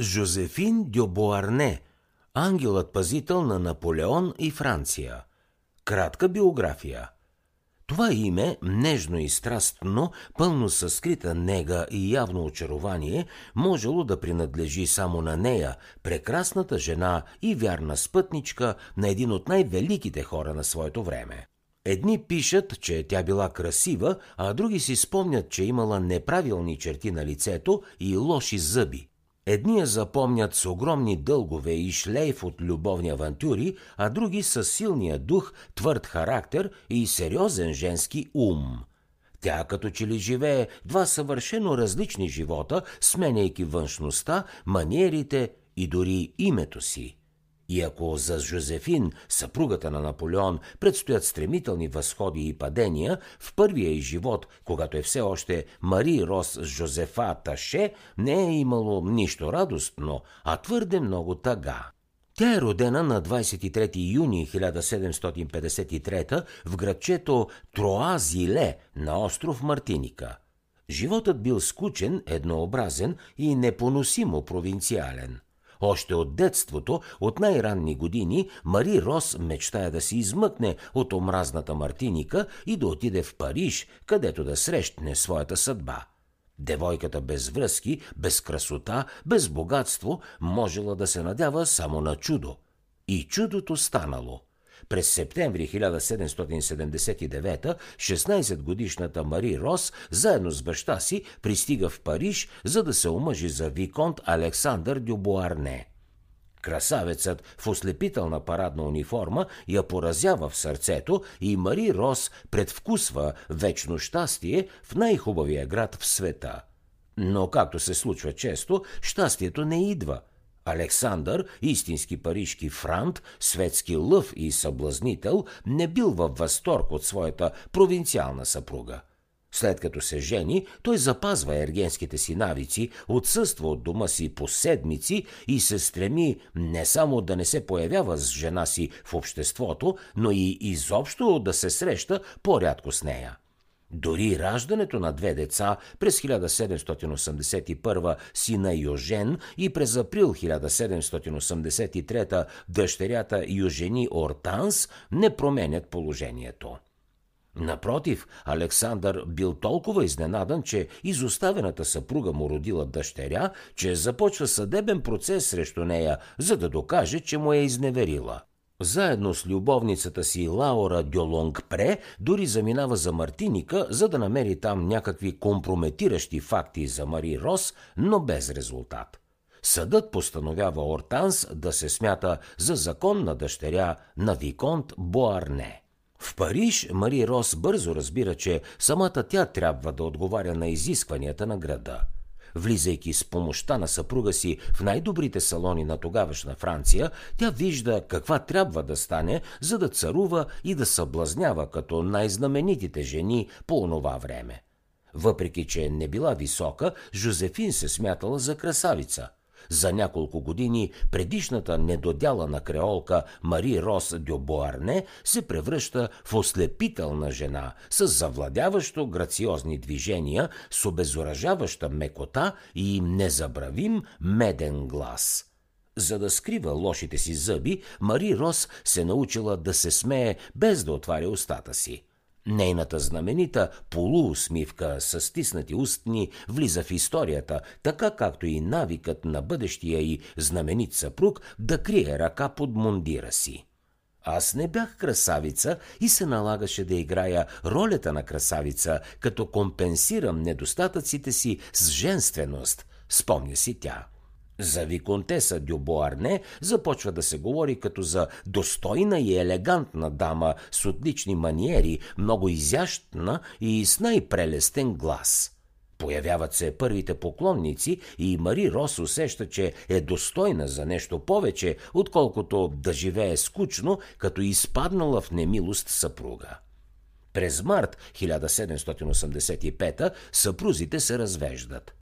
Жозефин Дюбуарне, ангелът-пазител на Наполеон и Франция. Кратка биография. Това име, нежно и страстно, пълно със скрита нега и явно очарование, можело да принадлежи само на нея, прекрасната жена и вярна спътничка на един от най-великите хора на своето време. Едни пишат, че тя била красива, а други си спомнят, че имала неправилни черти на лицето и лоши зъби. Едни я запомнят с огромни дългове и шлейф от любовни авантюри, а други с силния дух, твърд характер и сериозен женски ум. Тя като че ли живее два съвършено различни живота, сменяйки външността, маниерите и дори името си. И ако за Жозефин, съпругата на Наполеон, предстоят стремителни възходи и падения, в първия й живот, когато е все още Мари Рос Жозефа Таше, не е имало нищо радостно, а твърде много тъга. Тя е родена на 23 юни 1753 в градчето Троазиле на остров Мартиника. Животът бил скучен, еднообразен и непоносимо провинциален – още от детството, от най-ранни години, Мари Рос мечтая да се измъкне от омразната Мартиника и да отиде в Париж, където да срещне своята съдба. Девойката без връзки, без красота, без богатство можела да се надява само на чудо. И чудото станало – през септември 1779 16-годишната Мари Рос заедно с баща си пристига в Париж, за да се омъжи за Виконт Александър Дюбуарне. Красавецът в ослепителна парадна униформа я поразява в сърцето и Мари Рос предвкусва вечно щастие в най-хубавия град в света. Но, както се случва често, щастието не идва – Александър, истински парижки франт, светски лъв и съблазнител, не бил във възторг от своята провинциална съпруга. След като се жени, той запазва ергенските си навици, отсъства от дома си по седмици и се стреми не само да не се появява с жена си в обществото, но и изобщо да се среща по-рядко с нея. Дори раждането на две деца през 1781 сина Йожен и през април 1783 дъщерята Южени Ортанс не променят положението. Напротив, Александър бил толкова изненадан, че изоставената съпруга му родила дъщеря, че започва съдебен процес срещу нея, за да докаже, че му е изневерила – заедно с любовницата си Лаура Дьолонгпре дори заминава за Мартиника, за да намери там някакви компрометиращи факти за Мари Рос, но без резултат. Съдът постановява Ортанс да се смята за законна дъщеря на Виконт Боарне. В Париж Мари Рос бързо разбира, че самата тя трябва да отговаря на изискванията на града – Влизайки с помощта на съпруга си в най-добрите салони на тогавашна Франция, тя вижда каква трябва да стане, за да царува и да съблазнява като най-знаменитите жени по онова време. Въпреки, че не била висока, Жозефин се смятала за красавица – за няколко години предишната недодялана креолка Мари Рос Дю Боарне се превръща в ослепителна жена с завладяващо грациозни движения, с обезоръжаваща мекота и незабравим меден глас – за да скрива лошите си зъби, Мари Рос се научила да се смее без да отваря устата си. Нейната знаменита полуусмивка с стиснати устни влиза в историята, така както и навикът на бъдещия и знаменит съпруг да крие ръка под мундира си. Аз не бях красавица и се налагаше да играя ролята на красавица, като компенсирам недостатъците си с женственост, спомня си тя. За виконтеса Дюбоарне започва да се говори като за достойна и елегантна дама с отлични маниери, много изящна и с най-прелестен глас. Появяват се първите поклонници и Мари Рос усеща, че е достойна за нещо повече, отколкото да живее скучно, като изпаднала в немилост съпруга. През март 1785 съпрузите се развеждат.